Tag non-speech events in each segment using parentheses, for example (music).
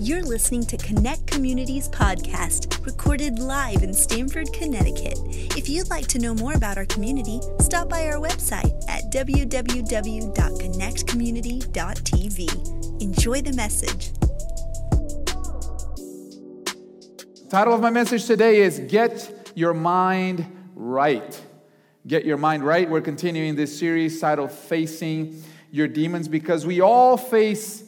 You're listening to Connect Community's podcast, recorded live in Stamford, Connecticut. If you'd like to know more about our community, stop by our website at www.connectcommunity.tv. Enjoy the message. The Title of my message today is Get Your Mind Right. Get Your Mind Right. We're continuing this series titled Facing Your Demons because we all face,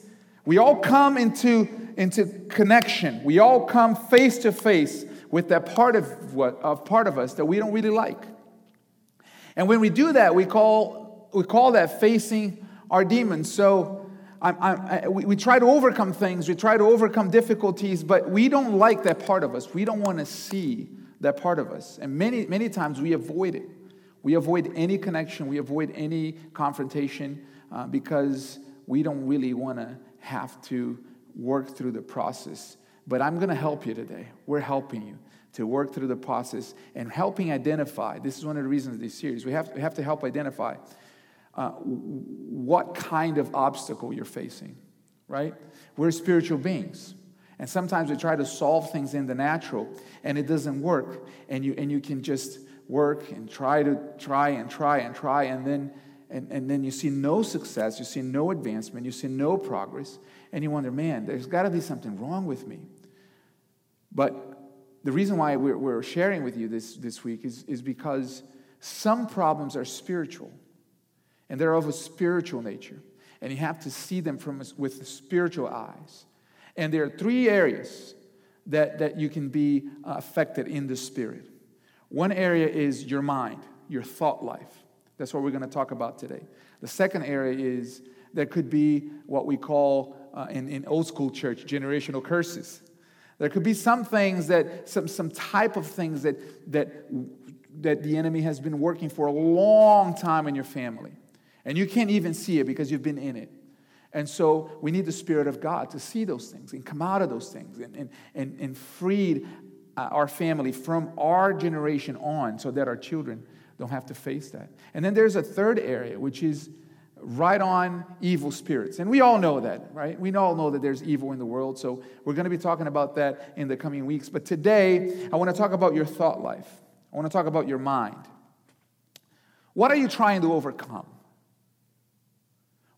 we all come into into connection. We all come face to face with that part of what of part of us that we don't really like. And when we do that, we call we call that facing our demons. So I'm, I'm, I, we, we try to overcome things, we try to overcome difficulties, but we don't like that part of us. We don't want to see that part of us. And many, many times we avoid it. We avoid any connection, we avoid any confrontation uh, because we don't really want to have to work through the process. But I'm going to help you today. We're helping you to work through the process and helping identify. This is one of the reasons this series. We have, we have to help identify uh, what kind of obstacle you're facing, right? We're spiritual beings. And sometimes we try to solve things in the natural and it doesn't work. And you, and you can just work and try to try and try and try and then and, and then you see no success, you see no advancement, you see no progress, and you wonder, man, there's got to be something wrong with me. But the reason why we're, we're sharing with you this, this week is, is because some problems are spiritual, and they're of a spiritual nature, and you have to see them from with spiritual eyes. And there are three areas that, that you can be uh, affected in the spirit. One area is your mind, your thought life. That's what we're going to talk about today. The second area is there could be what we call uh, in, in old school church generational curses. There could be some things that, some, some type of things that, that, that the enemy has been working for a long time in your family. And you can't even see it because you've been in it. And so we need the Spirit of God to see those things and come out of those things and, and, and, and freed uh, our family from our generation on so that our children don't have to face that. And then there's a third area, which is right on evil spirits. And we all know that, right? We all know that there's evil in the world. So we're going to be talking about that in the coming weeks. But today, I want to talk about your thought life. I want to talk about your mind. What are you trying to overcome?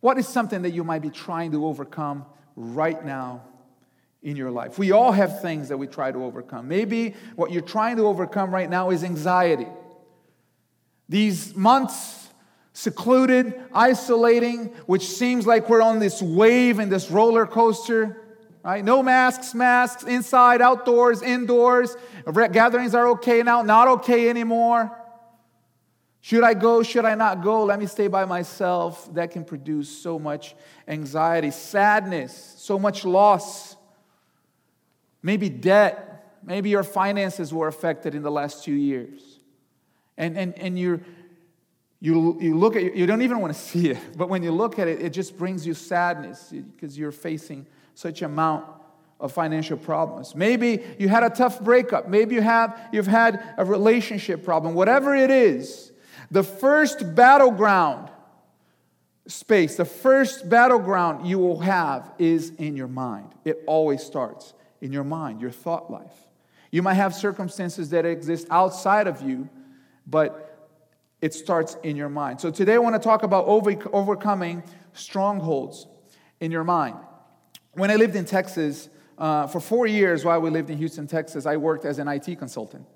What is something that you might be trying to overcome right now in your life? We all have things that we try to overcome. Maybe what you're trying to overcome right now is anxiety. These months secluded, isolating, which seems like we're on this wave and this roller coaster. Right? No masks, masks, inside, outdoors, indoors. Gatherings are okay now, not okay anymore. Should I go? Should I not go? Let me stay by myself. That can produce so much anxiety, sadness, so much loss. Maybe debt. Maybe your finances were affected in the last two years. And, and, and you're, you, you look at you don't even want to see it (laughs) but when you look at it it just brings you sadness because you're facing such amount of financial problems. Maybe you had a tough breakup maybe you have you've had a relationship problem whatever it is the first battleground space the first battleground you will have is in your mind. It always starts in your mind your thought life. You might have circumstances that exist outside of you but it starts in your mind. So today I want to talk about over, overcoming strongholds in your mind. When I lived in Texas, uh, for four years while we lived in Houston, Texas, I worked as an IT consultant.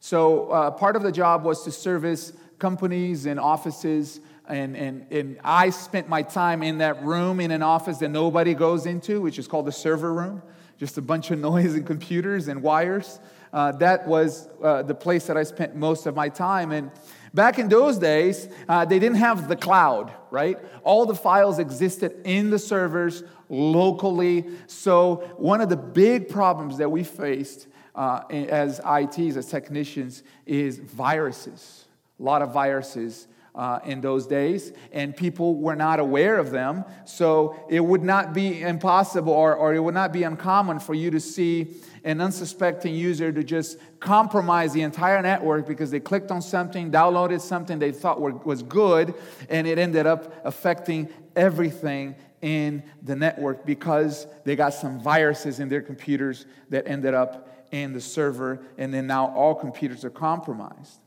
So uh, part of the job was to service companies and offices, and, and, and I spent my time in that room in an office that nobody goes into, which is called the server room, just a bunch of (laughs) noise and computers and wires. Uh, that was uh, the place that I spent most of my time. And Back in those days, uh, they didn't have the cloud, right? All the files existed in the servers locally. So, one of the big problems that we faced uh, as ITs, as technicians, is viruses. A lot of viruses uh, in those days, and people were not aware of them. So it would not be impossible or, or it would not be uncommon for you to see an unsuspecting user to just compromise the entire network because they clicked on something, downloaded something they thought were, was good, and it ended up affecting everything in the network because they got some viruses in their computers that ended up in the server, and then now all computers are compromised.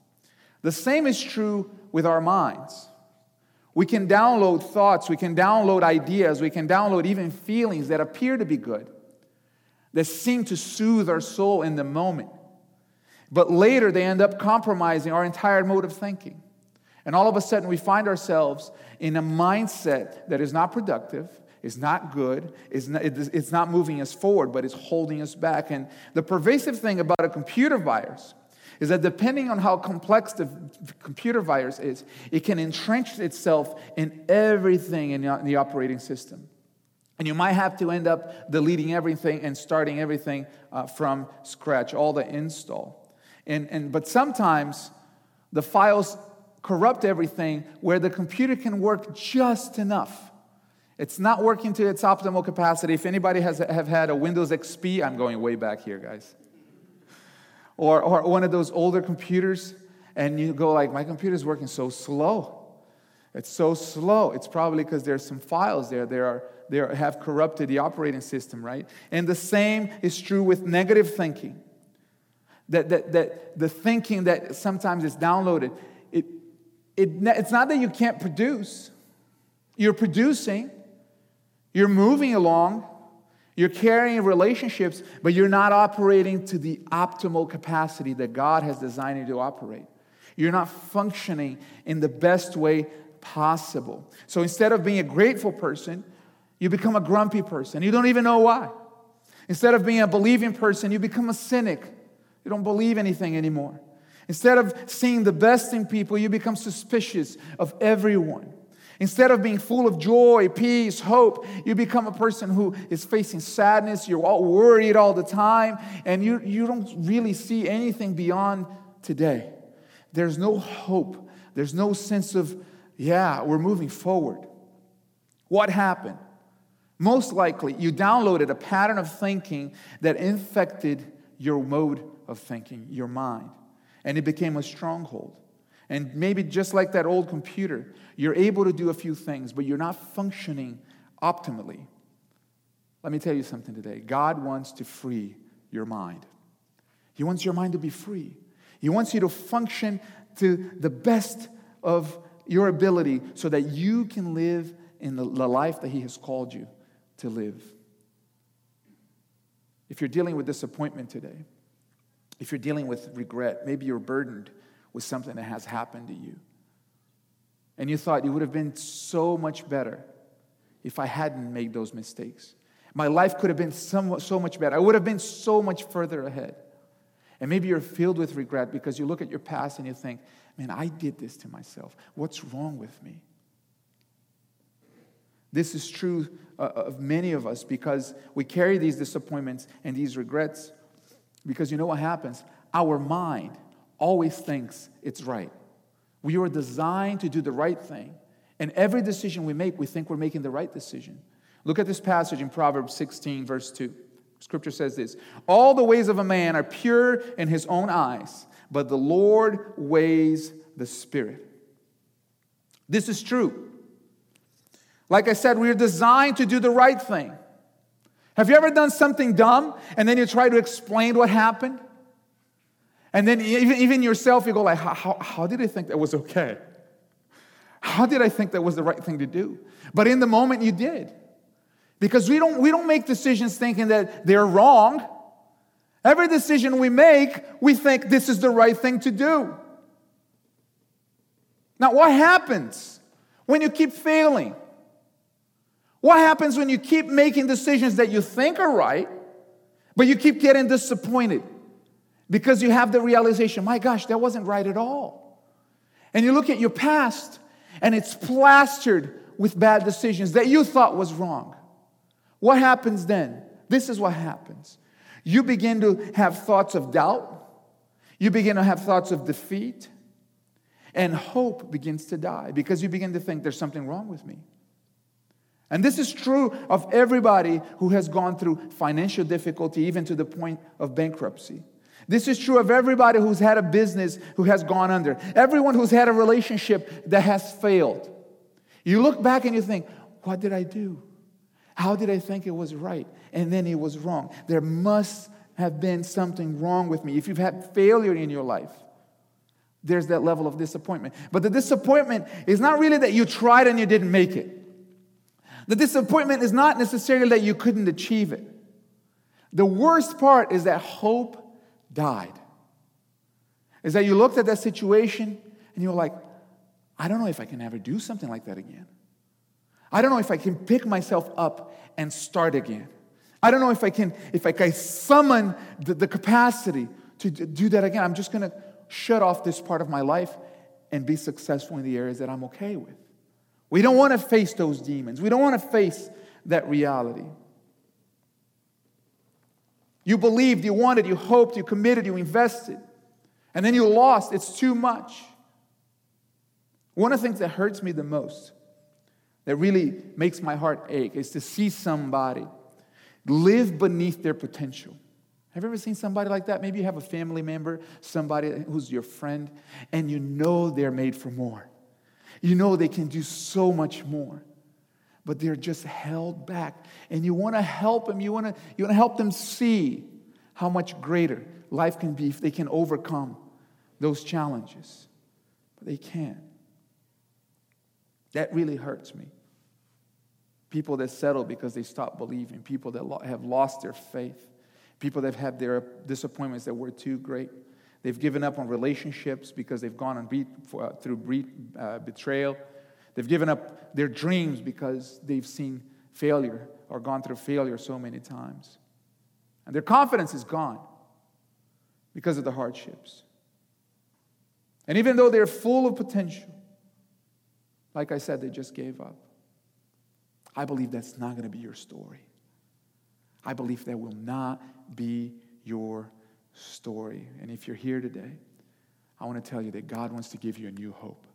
The same is true with our minds. We can download thoughts, we can download ideas, we can download even feelings that appear to be good, that seem to soothe our soul in the moment. But later they end up compromising our entire mode of thinking. And all of a sudden we find ourselves in a mindset that is not productive, is not good, is not, it's not moving us forward, but is holding us back. And the pervasive thing about a computer virus is that depending on how complex the computer virus is, it can entrench itself in everything in the operating system. And you might have to end up deleting everything and starting everything uh, from scratch, all the install. And, and, but sometimes the files corrupt everything where the computer can work just enough. It's not working to its optimal capacity. If anybody has have had a Windows XP, I'm going way back here, guys or, or one of those older computers, and you go like, my computer's working so slow. It's so slow. It's probably because there's some files there. There are they have corrupted the operating system, right? And the same is true with negative thinking. That, that, that the thinking that sometimes is downloaded, it, it, it's not that you can't produce. You're producing, you're moving along, you're carrying relationships, but you're not operating to the optimal capacity that God has designed you to operate. You're not functioning in the best way possible. So instead of being a grateful person, you become a grumpy person. You don't even know why. Instead of being a believing person, you become a cynic. You don't believe anything anymore. Instead of seeing the best in people, you become suspicious of everyone. Instead of being full of joy, peace, hope, you become a person who is facing sadness. You're all worried all the time, and you, you don't really see anything beyond today. There's no hope. There's no sense of, yeah, we're moving forward. What happened? Most likely, you downloaded a pattern of thinking that infected your mode of thinking, your mind, and it became a stronghold. And maybe just like that old computer, you're able to do a few things, but you're not functioning optimally. Let me tell you something today God wants to free your mind. He wants your mind to be free. He wants you to function to the best of your ability so that you can live in the, life that He has called you to live. If you're dealing with disappointment today, if you're dealing with regret, maybe you're burdened with something that has happened to you. And you thought it would have been so much better if I hadn't made those mistakes. My life could have been so, much better. I would have been so much further ahead. And maybe you're filled with regret because you look at your past and you think, man, I did this to myself. What's wrong with me? This is true uh, of many of us because we carry these disappointments and these regrets because you know what happens? Our mind always thinks it's right. We are designed to do the right thing. And every decision we make, we think we're making the right decision. Look at this passage in Proverbs 16, verse 2. Scripture says this All the ways of a man are pure in his own eyes, but the Lord weighs the Spirit. This is true. Like I said, we are designed to do the right thing. Have you ever done something dumb and then you try to explain what happened? And then even, even yourself, you go like, how, how, how did I think that was okay? How did I think that was the right thing to do? But in the moment, you did. Because we don't, we don't make decisions thinking that they're wrong. Every decision we make, we think this is the right thing to do. Now, what happens when you keep failing? What happens when you keep making decisions that you think are right, but you keep getting disappointed? Because you have the realization, my gosh, that wasn't right at all. And you look at your past and it's plastered with bad decisions that you thought was wrong. What happens then? This is what happens. You begin to have thoughts of doubt. You begin to have thoughts of defeat. And hope begins to die because you begin to think there's something wrong with me. And this is true of everybody who has gone through financial difficulty, even to the point of bankruptcy. This is true of everybody who's had a business who has gone under, everyone who's had a relationship that has failed. You look back and you think, what did I do? How did I think it was right? And then it was wrong. There must have been something wrong with me. If you've had failure in your life, there's that level of disappointment. But the disappointment is not really that you tried and you didn't make it. The disappointment is not necessarily that you couldn't achieve it. The worst part is that hope died. Is that you looked at that situation and you were like, I don't know if I can ever do something like that again. I don't know if I can pick myself up and start again. I don't know if I can, if I can summon the, the capacity to do that again. I'm just gonna shut off this part of my life and be successful in the areas that I'm okay with. We don't want to face those demons. We don't want to face that reality. You believed, you wanted, you hoped, you committed, you invested, and then you lost. It's too much. One of the things that hurts me the most, that really makes my heart ache, is to see somebody live beneath their potential. Have you ever seen somebody like that? Maybe you have a family member, somebody who's your friend, and you know they're made for more. You know they can do so much more, but they're just held back. And you want to help them, you want to you want to help them see how much greater life can be if they can overcome those challenges. But they can't. That really hurts me. People that settle because they stop believing, people that have lost their faith, people that have had their disappointments that were too great. They've given up on relationships because they've gone on be, uh, through uh, betrayal. They've given up their dreams because they've seen failure or gone through failure so many times. And their confidence is gone because of the hardships. And even though they're full of potential, like I said, they just gave up. I believe that's not going to be your story. I believe that will not be your story. And if you're here today, I want to tell you that God wants to give you a new hope.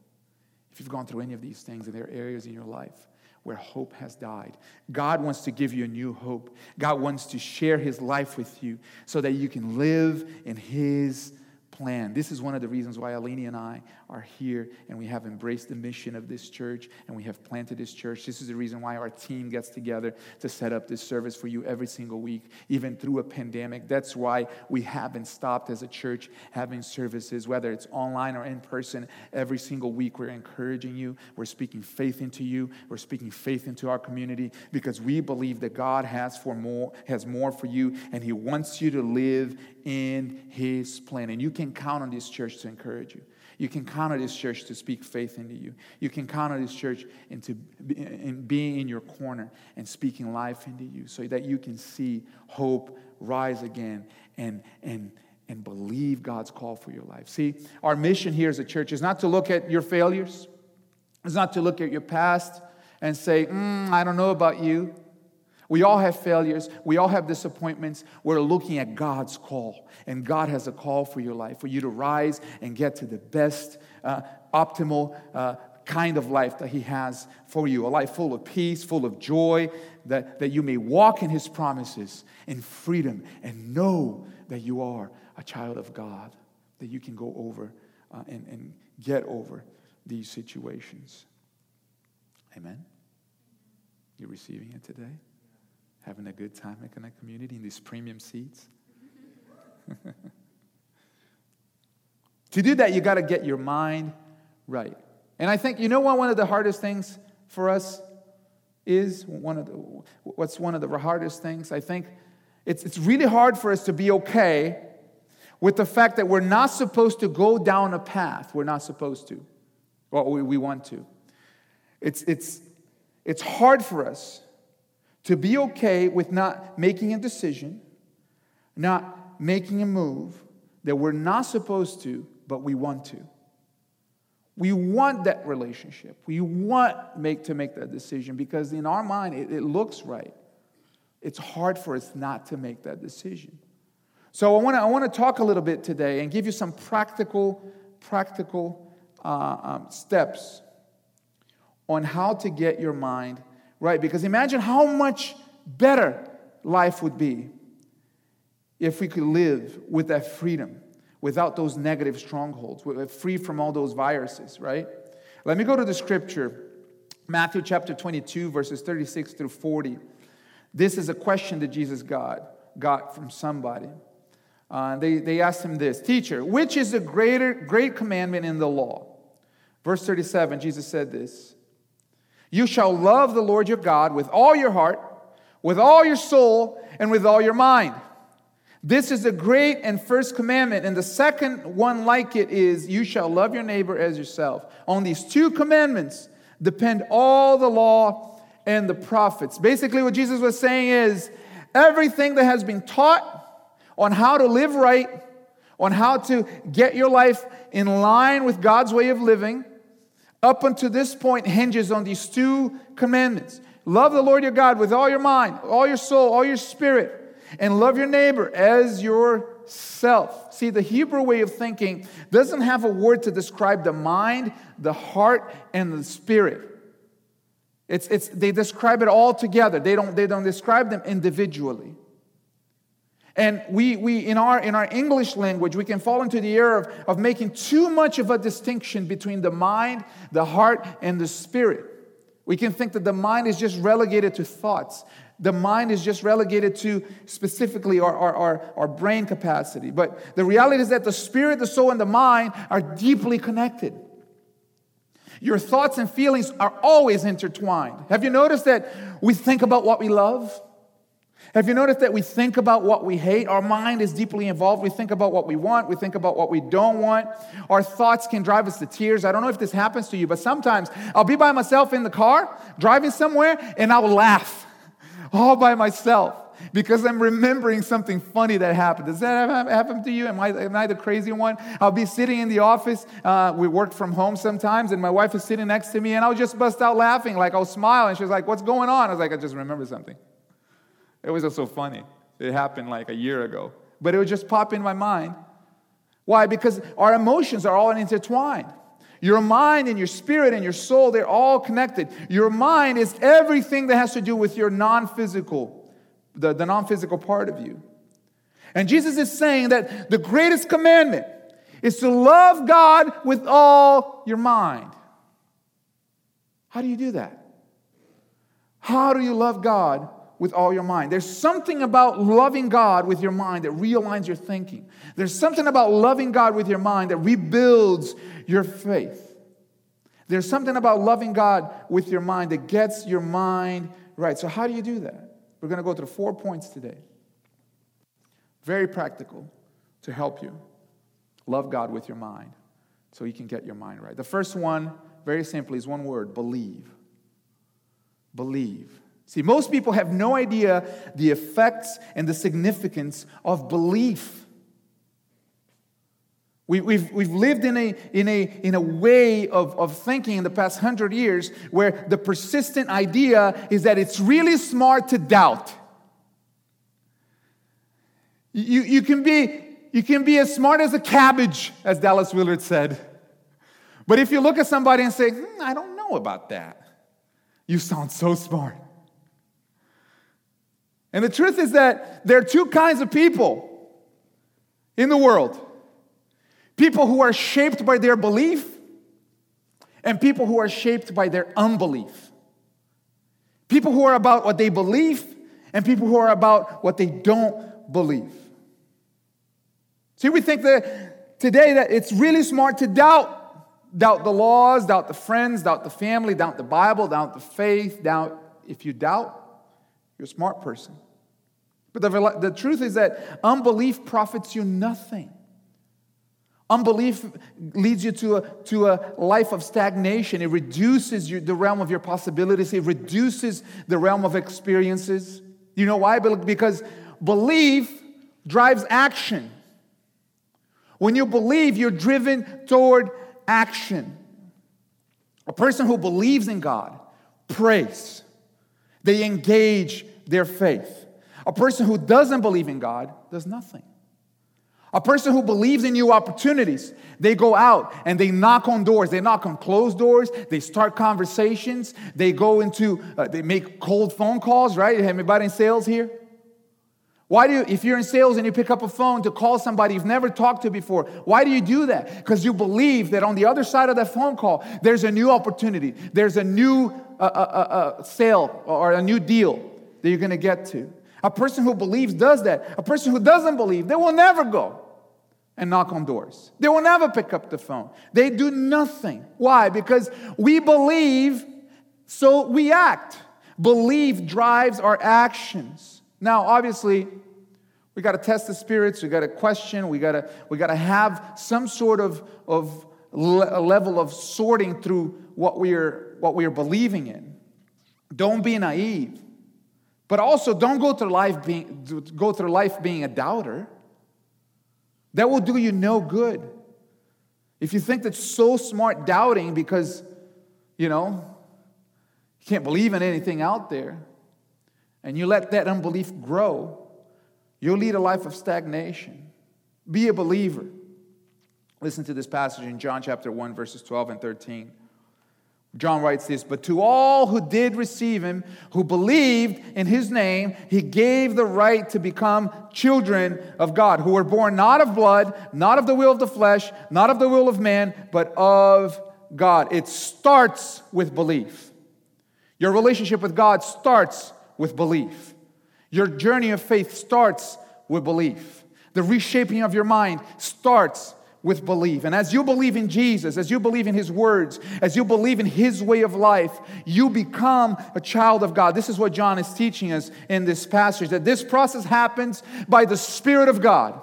If you've gone through any of these things and there are areas in your life where hope has died, God wants to give you a new hope. God wants to share his life with you so that you can live in his plan. This is one of the reasons why Alini and I are here and we have embraced the mission of this church and we have planted this church. This is the reason why our team gets together to set up this service for you every single week, even through a pandemic. That's why we haven't stopped as a church having services, whether it's online or in person. Every single week, we're encouraging you. We're speaking faith into you. We're speaking faith into our community because we believe that God has for more has more for you and He wants you to live in His plan. And you can count on this church to encourage you. You can count on this church to speak faith into you. You can count on this church into in being in your corner and speaking life into you so that you can see hope rise again and, and, and believe God's call for your life. See, our mission here as a church is not to look at your failures, it's not to look at your past and say, mm, I don't know about you. We all have failures. We all have disappointments. We're looking at God's call. And God has a call for your life, for you to rise and get to the best, uh, optimal uh, kind of life that He has for you. A life full of peace, full of joy, that, that you may walk in His promises in freedom and know that you are a child of God, that you can go over uh, and, and get over these situations. Amen? You're receiving it today? Having a good time in Connect Community in these premium seats. (laughs) to do that, you got to get your mind right. And I think, you know what one of the hardest things for us is? One of the, what's one of the hardest things? I think it's, it's really hard for us to be okay with the fact that we're not supposed to go down a path we're not supposed to, or we, we want to. It's, it's, it's hard for us to be okay with not making a decision, not making a move that we're not supposed to, but we want to. We want that relationship. We want make, to make that decision because in our mind it, it looks right. It's hard for us not to make that decision. So I want to I want to talk a little bit today and give you some practical practical uh, um, steps on how to get your mind right. Because imagine how much better life would be if we could live with that freedom without those negative strongholds, free from all those viruses, right? Let me go to the scripture, Matthew chapter 22, verses 36 through 40. This is a question that Jesus got, got from somebody. Uh, they, they asked him this Teacher, which is the greater, great commandment in the law? Verse 37, Jesus said this You shall love the Lord your God with all your heart, with all your soul, and with all your mind. This is the great and first commandment. And the second one like it is, You shall love your neighbor as yourself. On these two commandments depend all the law and the prophets. Basically, what Jesus was saying is everything that has been taught on how to live right, on how to get your life in line with God's way of living, up until this point hinges on these two commandments. Love the Lord your God with all your mind, all your soul, all your spirit, and love your neighbor as yourself. See, the Hebrew way of thinking doesn't have a word to describe the mind, the heart, and the spirit. It's, it's, they describe it all together. They don't, they don't describe them individually. And we, we in, our, in our English language, we can fall into the error of, of making too much of a distinction between the mind, the heart, and the spirit. We can think that the mind is just relegated to thoughts. The mind is just relegated to specifically our, our, our, our brain capacity. But the reality is that the spirit, the soul, and the mind are deeply connected. Your thoughts and feelings are always intertwined. Have you noticed that we think about what we love? Have you noticed that we think about what we hate? Our mind is deeply involved. We think about what we want. We think about what we don't want. Our thoughts can drive us to tears. I don't know if this happens to you, but sometimes I'll be by myself in the car, driving somewhere, and I'll laugh (laughs) all by myself because I'm remembering something funny that happened. Does that happen to you? Am I, am I the crazy one? I'll be sitting in the office. Uh, we work from home sometimes, and my wife is sitting next to me, and I'll just bust out laughing. Like, I'll smile, and she's like, What's going on? I was like, I just remember something. It was just so funny. It happened like a year ago. But it would just pop in my mind. Why? Because our emotions are all intertwined. Your mind and your spirit and your soul, they're all connected. Your mind is everything that has to do with your non physical, the, the non physical part of you. And Jesus is saying that the greatest commandment is to love God with all your mind. How do you do that? How do you love God with all your mind. There's something about loving God with your mind that realigns your thinking. There's something about loving God with your mind that rebuilds your faith. There's something about loving God with your mind that gets your mind right. So, how do you do that? We're going to go through four points today. Very practical to help you love God with your mind so you can get your mind right. The first one, very simply, is one word believe. Believe. See, most people have no idea the effects and the significance of belief. We, we've, we've lived in a, in a, in a way of, of thinking in the past hundred years where the persistent idea is that it's really smart to doubt. You, you, can be, you can be as smart as a cabbage, as Dallas Willard said. But if you look at somebody and say, hmm, I don't know about that, you sound so smart. And the truth is that there are two kinds of people in the world people who are shaped by their belief, and people who are shaped by their unbelief. People who are about what they believe, and people who are about what they don't believe. See, we think that today that it's really smart to doubt. Doubt the laws, doubt the friends, doubt the family, doubt the Bible, doubt the faith, doubt. If you doubt, you're a smart person. But the, the truth is that unbelief profits you nothing. Unbelief leads you to a, to a life of stagnation. It reduces the realm of your possibilities, it reduces the realm of experiences. You know why? Because belief drives action. When you believe, you're driven toward action. A person who believes in God prays, they engage their faith. A person who doesn't believe in God does nothing. A person who believes in new opportunities, they go out and they knock on doors. They knock on closed doors. They start conversations. They go into, uh, they make cold phone calls, right? Anybody in sales here? Why do you, if you're in sales and you pick up a phone to call somebody you've never talked to before, why do you do that? Because you believe that on the other side of that phone call, there's a new opportunity, there's a new uh, uh, uh, uh sale or a new deal that you're to get to. A person who believes does that. A person who doesn't believe, they will never go and knock on doors. They will never pick up the phone. They do nothing. Why? Because we believe, so we act. Belief drives our actions. Now, obviously, we got to test the spirits, we got to question, we got to we got to have some sort of, of le- level of sorting through what we are what we are believing in. Don't be naive. But also don't go through life being go through life being a doubter. That will do you no good. If you think that's so smart doubting because, you know, you can't believe in anything out there, and you let that unbelief grow, you'll lead a life of stagnation. Be a believer. Listen to this passage in John chapter 1, verses 12 and 13. John writes this, but to all who did receive him, who believed in his name, he gave the right to become children of God, who were born not of blood, not of the will of the flesh, not of the will of man, but of God. It starts with belief. Your relationship with God starts with belief. Your journey of faith starts with belief. The reshaping of your mind starts with belief. And as you believe in Jesus, as you believe in His words, as you believe in His way of life, you become a child of God. This is what John is teaching us in this passage that this process happens by the Spirit of God.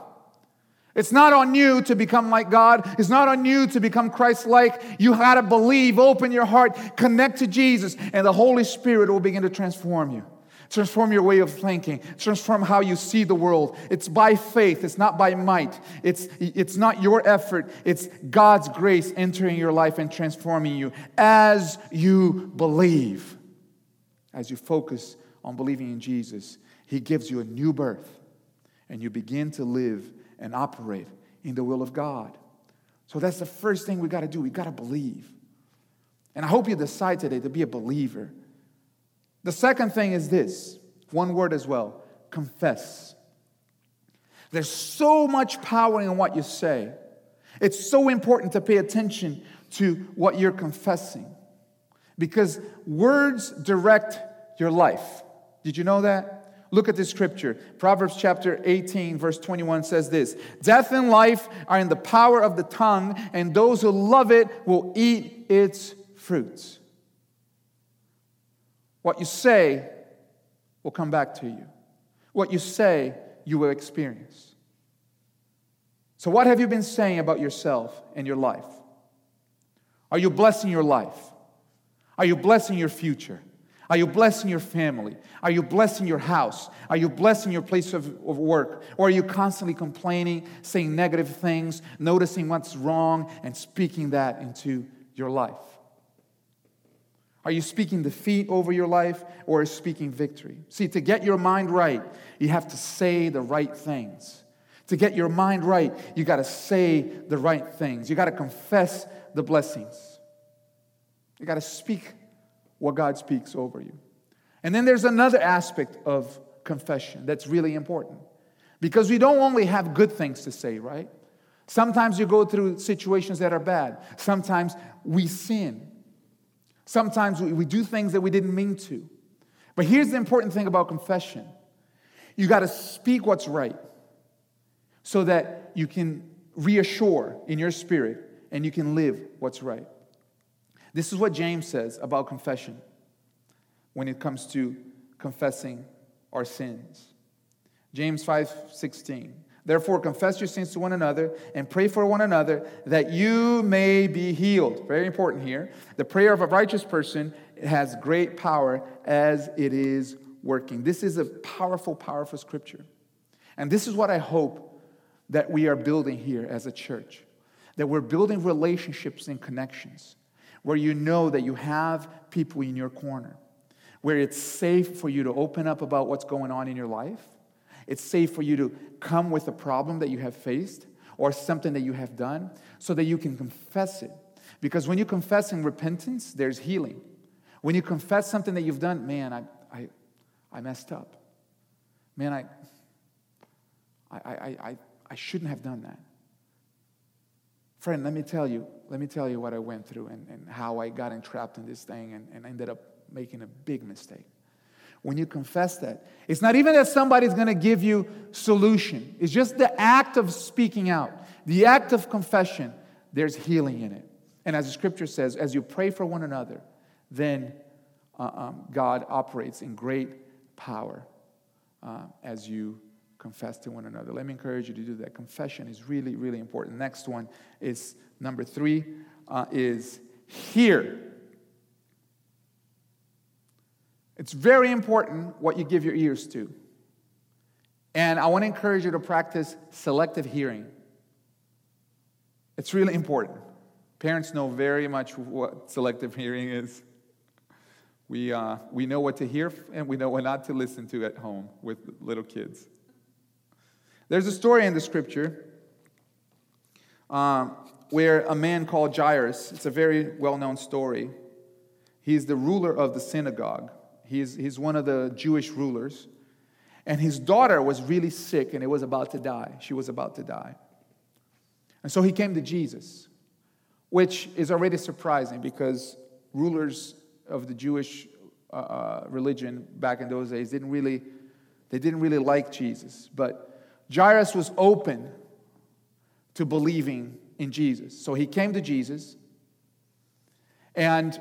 It's not on you to become like God. It's not on you to become Christ like. You got to believe, open your heart, connect to Jesus, and the Holy Spirit will begin to transform you transform your way of thinking, transform how you see the world. It's by faith, it's not by might. It's, it's not your effort, it's God's grace entering your life and transforming you as you believe. As you focus on believing in Jesus, He gives you a new birth and you begin to live and operate in the will of God. So that's the first thing we got to do. We got to believe. And I hope you decide today to be a believer the second thing is this one word as well confess. There's so much power in what you say. It's so important to pay attention to what you're confessing because words direct your life. Did you know that? Look at this scripture. Proverbs chapter 18, verse 21 says this Death and life are in the power of the tongue, and those who love it will eat its fruits. What you say will come back to you. What you say, you will experience. So, what have you been saying about yourself and your life? Are you blessing your life? Are you blessing your future? Are you blessing your family? Are you blessing your house? Are you blessing your place of, of, work? Or are you constantly complaining, saying negative things, noticing what's wrong, and speaking that into your life? Are you speaking defeat over your life or is speaking victory? See, to get your mind right, you have to say the right things. To get your mind right, you got to say the right things. You got to confess the blessings. You got to speak what God speaks over you. And then there's another aspect of confession that's really important because we don't only have good things to say, right? Sometimes you go through situations that are bad, sometimes we sin. Sometimes we, we do things that we didn't mean to. But here's the important thing about confession you got to speak what's right so that you can reassure in your spirit and you can live what's right. This is what James says about confession when it comes to confessing our sins. James 5:16. Therefore, confess your sins to one another and pray for one another that you may be healed. Very important here. The prayer of a righteous person has great power as it is working. This is a powerful, powerful scripture. And this is what I hope that we are building here as a church that we're building relationships and connections where you know that you have people in your corner, where it's safe for you to open up about what's going on in your life It's safe for you to come with a problem that you have faced or something that you have done so that you can confess it. Because when you confess in repentance, there's healing. When you confess something that you've done, man, I, I, I messed up. Man, I, I, I, I, I shouldn't have done that. Friend, let me tell you, let me tell you what I went through and, and how I got entrapped in this thing and, and ended up making a big mistake. When you confess that, it's not even that somebody's gonna give you solution. It's just the act of speaking out, the act of confession, there's healing in it. And as the scripture says, as you pray for one another, then uh, um, God operates in great power uh, as you confess to one another. Let me encourage you to do that. Confession is really, really important. Next one is number three uh, is hear. It's very important what you give your ears to. And I want to encourage you to practice selective hearing. It's really important. Parents know very much what selective hearing is. We, uh, we know what to hear and we know what not to listen to at home with little kids. There's a story in the scripture um, where a man called Jairus, it's a very well known story. He's the ruler of the synagogue, he's, he's one of the Jewish rulers. And his daughter was really sick and it was about to die. She was about to die. And so he came to Jesus, which is already surprising because rulers of the Jewish uh, uh religion back in those days didn't really, they didn't really like Jesus. But Jairus was open to believing in Jesus. So he came to Jesus and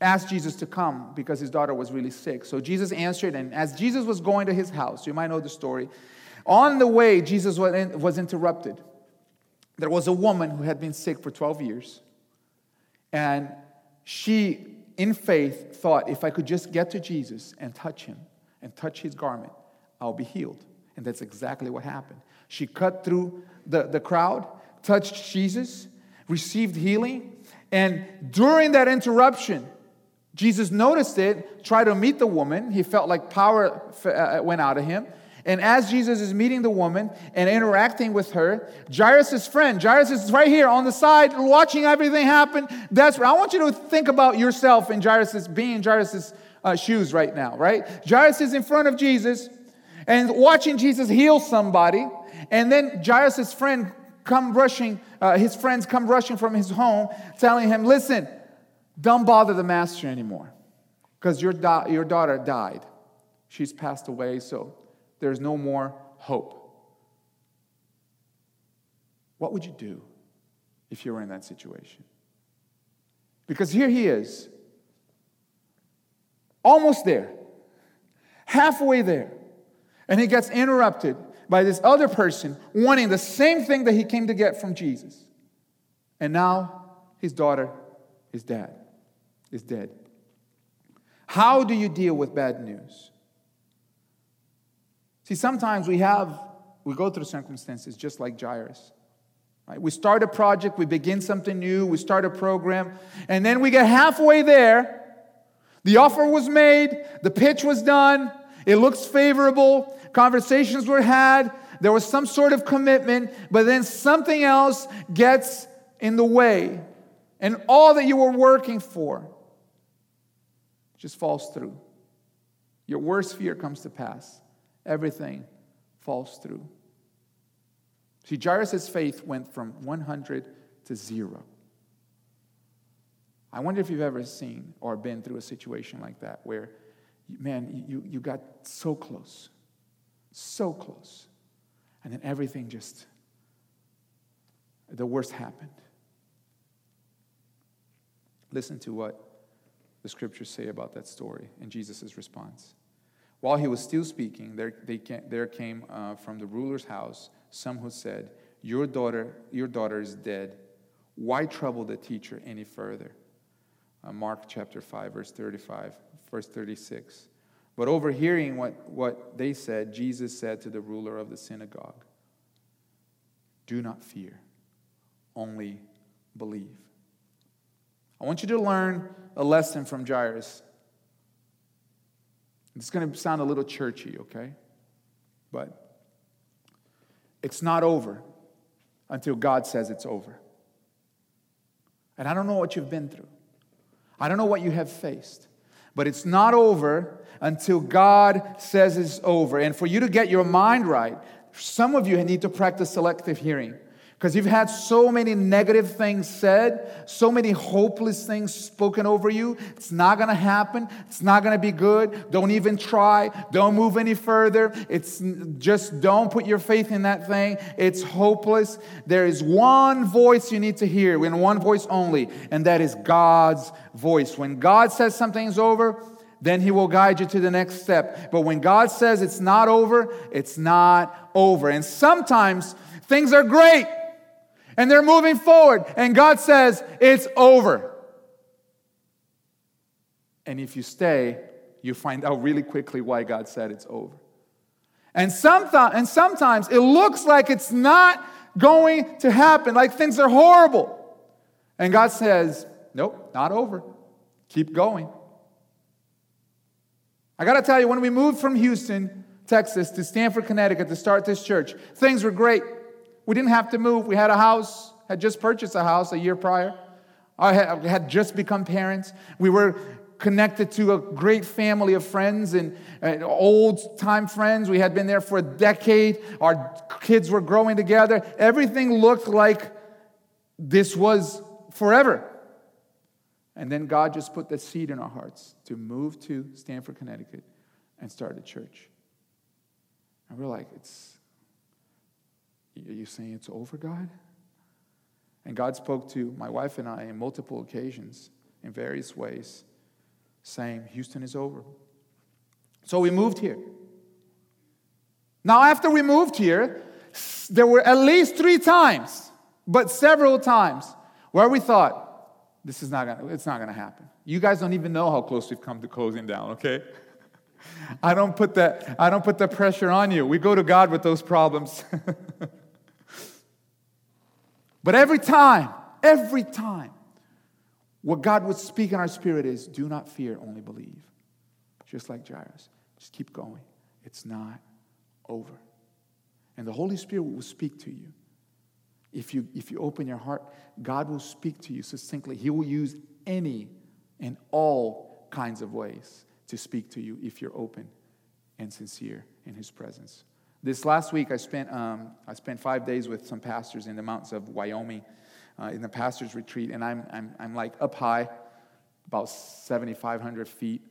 asked Jesus to come because his daughter was really sick. So Jesus answered, and as Jesus was going to his house, you might know the story, on the way, Jesus was interrupted. There was a woman who had been sick for 12 years, and she, in faith, thought, if I could just get to Jesus and touch him and touch his garment, I'll be healed. And that's exactly what happened. She cut through the, the crowd, touched Jesus, received healing. And during that interruption, Jesus noticed it, tried to meet the woman. He felt like power uh, went out of him. And as Jesus is meeting the woman and interacting with her, Jairus' friend, Jairus is right here on the side watching everything happen. That's I want you to think about yourself in Jairus' being in Jairus' uh, shoes right now, right? Jairus is in front of Jesus and watching Jesus heal somebody, and then Jairus' friend come rushing, uh, his friends come rushing from his home, telling him, "Listen, don't bother the master anymore, because your, da- your daughter died. She's passed away, so there's no more hope." What would you do if you were in that situation? Because here he is, almost there, halfway there. And he gets interrupted by this other person wanting the same thing that he came to get from Jesus. And now his daughter is dead. Is dead. How do you deal with bad news? See, sometimes we have, we go through circumstances just like Jairus. Right? We start a project, we begin something new, we start a program, and then we get halfway there. The offer was made, the pitch was done, it looks favorable, conversations were had, there was some sort of commitment, but then something else gets in the way. And all that you were working for just falls through. Your worst fear comes to pass. Everything falls through. See, Jairus' faith went from 100 to zero. I wonder if you've ever seen or been through a situation like that where man, you, you got so close, so close. And then everything just, the worst happened. Listen to what the scriptures say about that story and Jesus' response. While he was still speaking, there, came, there came uh, from the ruler's house some who said, your daughter, your daughter is dead. Why trouble the teacher any further? Uh, Mark chapter 5, verse 35 verse 36. But overhearing what, what they said, Jesus said to the ruler of the synagogue, Do not fear, only believe. I want you to learn a lesson from Jairus. It's going to sound a little churchy, okay? But it's not over until God says it's over. And I don't know what you've been through, I don't know what you have faced, but it's not over until God says it's over. And for you to get your mind right, some of you need to practice selective hearing. Because you've had so many negative things said, so many hopeless things spoken over you. It's not going to happen. It's not going to be good. Don't even try. Don't move any further. It's just don't put your faith in that thing. It's hopeless. There is one voice you need to hear, and one voice only, and that is God's voice. When God says something's over, then he will guide you to the next step. But when God says it's not over, it's not over. And sometimes things are great and they're moving forward, and God says, It's over. And if you stay, you find out really quickly why God said it's over. And, sometimes, and sometimes it looks like it's not going to happen, like things are horrible. And God says, Nope, not over. Keep going. I got to tell you, when we moved from Houston, Texas, to Stamford, Connecticut to start this church, things were great. We didn't have to move. We had a house, had just purchased a house a year prior. I had just become parents. We were connected to a great family of friends and, and old time friends. We had been there for a decade. Our kids were growing together. Everything looked like this was forever. And then God just put the seed in our hearts to move to Stamford, Connecticut and start a church. And we're like, it's are you saying it's over, God? And God spoke to my wife and I in multiple occasions in various ways, saying, Houston is over. So we moved here. Now, after we moved here, there were at least three times, but several times, where we thought, this is not gonna, it's not gonna happen. You guys don't even know how close we've come to closing down, okay? (laughs) I don't put that, I don't put the pressure on you. We go to God with those problems. (laughs) But every time, every time, what God would speak in our spirit is do not fear, only believe. Just like Jairus. Just keep going. It's not over. And the Holy Spirit will speak to you. If you, if you open your heart, God will speak to you succinctly. He will use any and all kinds of ways to speak to you if you're open and sincere in His presence. This last week, I spent, um, I spent five days with some pastors in the mountains of Wyoming uh, in the pastor's retreat, and I'm, I'm, I'm like up high, about 7,500 feet,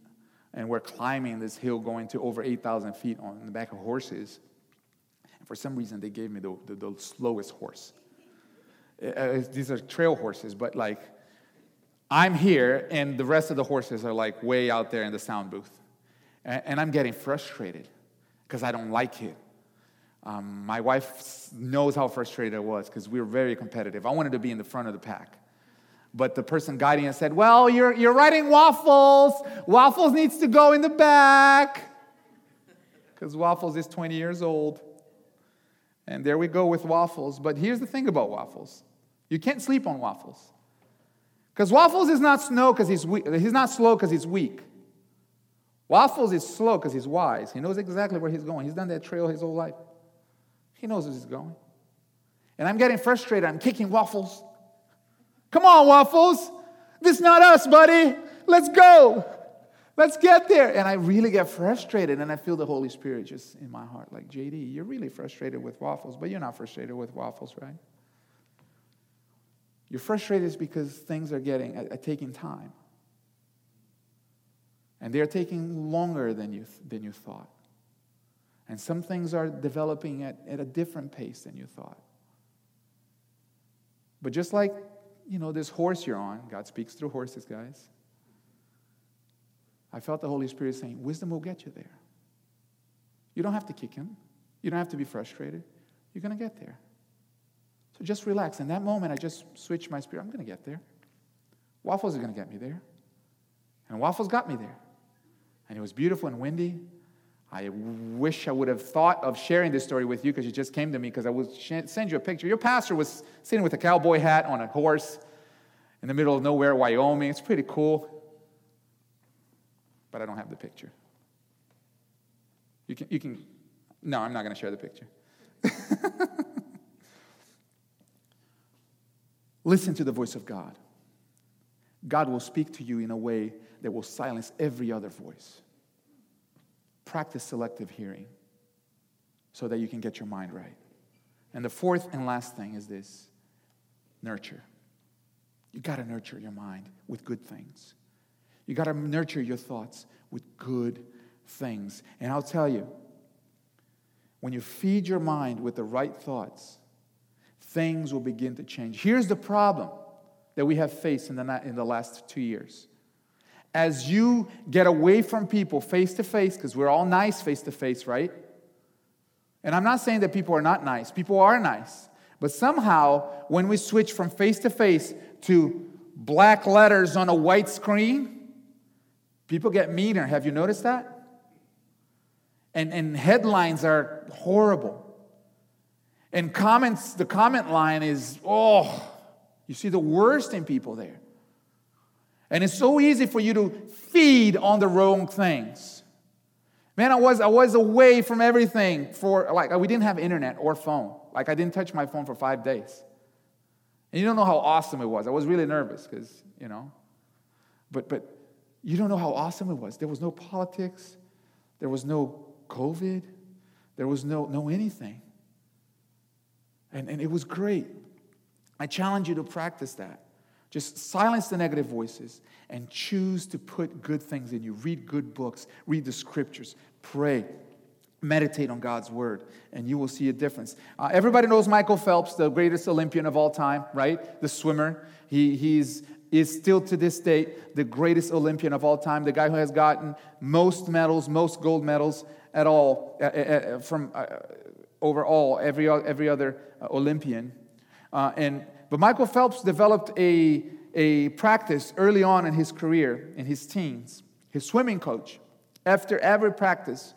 and we're climbing this hill going to over 8,000 feet on the back of horses. And for some reason, they gave me the, the, the slowest horse. Uh, uh these are trail horses, but like, I'm here, and the rest of the horses are like way out there in the sound booth. And, and I'm getting frustrated because I don't like it. Um, my wife knows how frustrated I was because we were very competitive. I wanted to be in the front of the pack. But the person guiding us said, Well, you're, you're riding waffles. Waffles needs to go in the back. Because waffles is 20 years old. And there we go with waffles. But here's the thing about waffles you can't sleep on waffles. Because waffles is not slow because he's weak. He's not slow because he's weak. Waffles is slow because he's wise. He knows exactly where he's going. He's done that trail his whole life. He knows where he's going. And I'm getting frustrated. I'm kicking waffles. Come on, waffles. This is not us, buddy. Let's go. Let's get there. And I really get frustrated, and I feel the Holy Spirit just in my heart like, JD, you're really frustrated with waffles, but you're not frustrated with waffles, right? You're frustrated because things are getting, are taking time. And they're taking longer than you, than you thought. And some things are developing at, at a different pace than you thought. But just like, you know, this horse you're on, God speaks through horses, guys. I felt the Holy Spirit saying, Wisdom will get you there. You don't have to kick him, you don't have to be frustrated. You're going to get there. So just relax. In that moment, I just switched my spirit. I'm going to get there. Waffles are going to get me there. And Waffles got me there. And it was beautiful and windy. I wish I would have thought of sharing this story with you because you just came to me because I would send you a picture. Your pastor was sitting with a cowboy hat on a horse in the middle of nowhere, Wyoming. It's pretty cool. But I don't have the picture. You can, you can No, I'm not going to share the picture. (laughs) Listen to the voice of God. God will speak to you in a way that will silence every other voice. Practice selective hearing so that you can get your mind right. And the fourth and last thing is this nurture. You got to nurture your mind with good things. You got to nurture your thoughts with good things. And I'll tell you, when you feed your mind with the right thoughts, things will begin to change. Here's the problem that we have faced in the, in the last two years. As you get away from people face to face, because we're all nice face to face, right? And I'm not saying that people are not nice, people are nice. But somehow, when we switch from face to face to black letters on a white screen, people get meaner. Have you noticed that? And, and headlines are horrible. And comments, the comment line is, oh, you see the worst in people there. And it's so easy for you to feed on the wrong things. Man, I was, I was away from everything for, like, we didn't have internet or phone. Like, I didn't touch my phone for five days. And you don't know how awesome it was. I was really nervous because, you know, but, but you don't know how awesome it was. There was no politics, there was no COVID, there was no, no anything. And, and it was great. I challenge you to practice that. Just silence the negative voices and choose to put good things in you. Read good books, read the scriptures, pray, meditate on God's word, and you will see a difference. Uh, everybody knows Michael Phelps, the greatest Olympian of all time, right? The swimmer. He, he's is still to this day the greatest Olympian of all time, the guy who has gotten most medals, most gold medals at all, uh, uh, uh from uh, overall every, every other uh, Olympian. and but Michael Phelps developed a, a practice early on in his career, in his teens. His swimming coach, after every practice,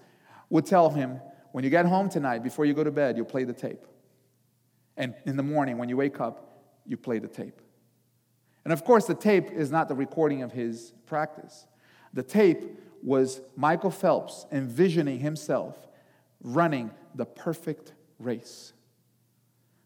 would tell him, When you get home tonight, before you go to bed, you'll play the tape. And in the morning, when you wake up, you play the tape. And of course, the tape is not the recording of his practice. The tape was Michael Phelps envisioning himself running the perfect race.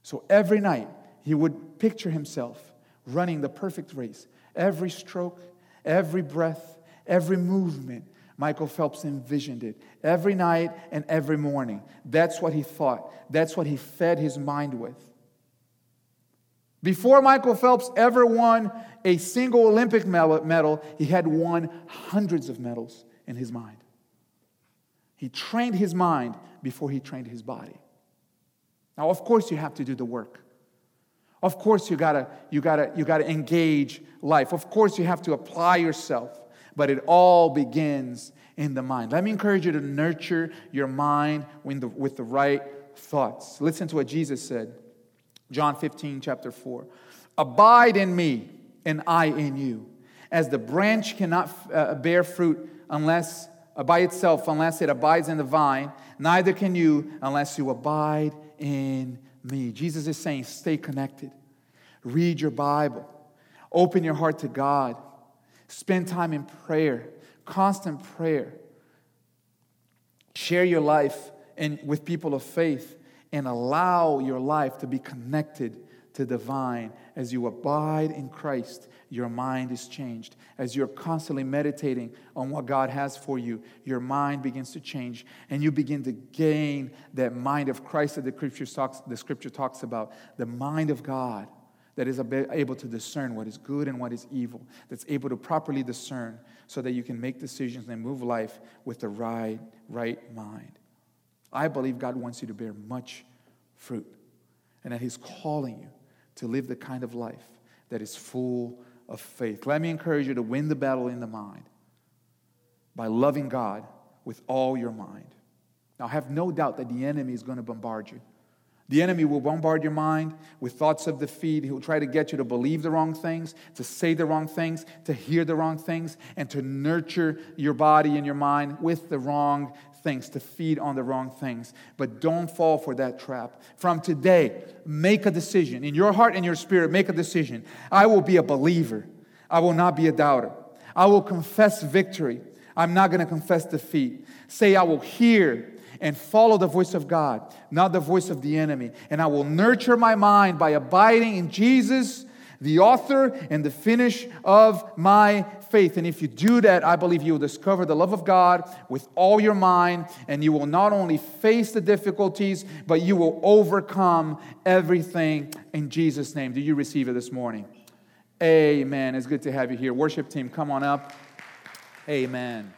So every night, he would picture himself running the perfect race. Every stroke, every breath, every movement, Michael Phelps envisioned it every night and every morning. That's what he thought, that's what he fed his mind with. Before Michael Phelps ever won a single Olympic medal, he had won hundreds of medals in his mind. He trained his mind before he trained his body. Now, of course, you have to do the work. Of course, you gotta, you gotta, you gotta engage life. Of course, you have to apply yourself, but it all begins in the mind. Let me encourage you to nurture your mind with the, with the right thoughts. Listen to what Jesus said, John 15, chapter 4. Abide in me, and I in you. As the branch cannot uh, bear fruit unless uh, by itself, unless it abides in the vine, neither can you unless you abide in me. Jesus is saying, stay connected. Read your Bible. Open your heart to God. Spend time in prayer, constant prayer. Share your life in, with people of faith and allow your life to be connected to divine. As you abide in Christ, your mind is changed. As you're constantly meditating on what God has for you, your mind begins to change and you begin to gain that mind of Christ that the scripture talks, the scripture talks about, the mind of God that is able to discern what is good and what is evil, that's able to properly discern so that you can make decisions and move life with the right, right mind. I believe God wants you to bear much fruit and that He's calling you to live the kind of life that is full of faith. Let me encourage you to win the battle in the mind by loving God with all your mind. Now, have no doubt that the enemy is going to bombard you. The enemy will bombard your mind with thoughts of defeat. He'll try to get you to believe the wrong things, to say the wrong things, to hear the wrong things, and to nurture your body and your mind with the wrong things, to feed on the wrong things. But don't fall for that trap. From today, make a decision. In your heart and your spirit, make a decision. I will be a believer, I will not be a doubter. I will confess victory. I'm not going to confess defeat. Say, I will hear and follow the voice of God, not the voice of the enemy. And I will nurture my mind by abiding in Jesus, the author and the finish of my faith. And if you do that, I believe you will discover the love of God with all your mind, and you will not only face the difficulties, but you will overcome everything in Jesus' name. Do you receive it this morning? Amen. It's good to have you here. Worship team, come on up. Amen.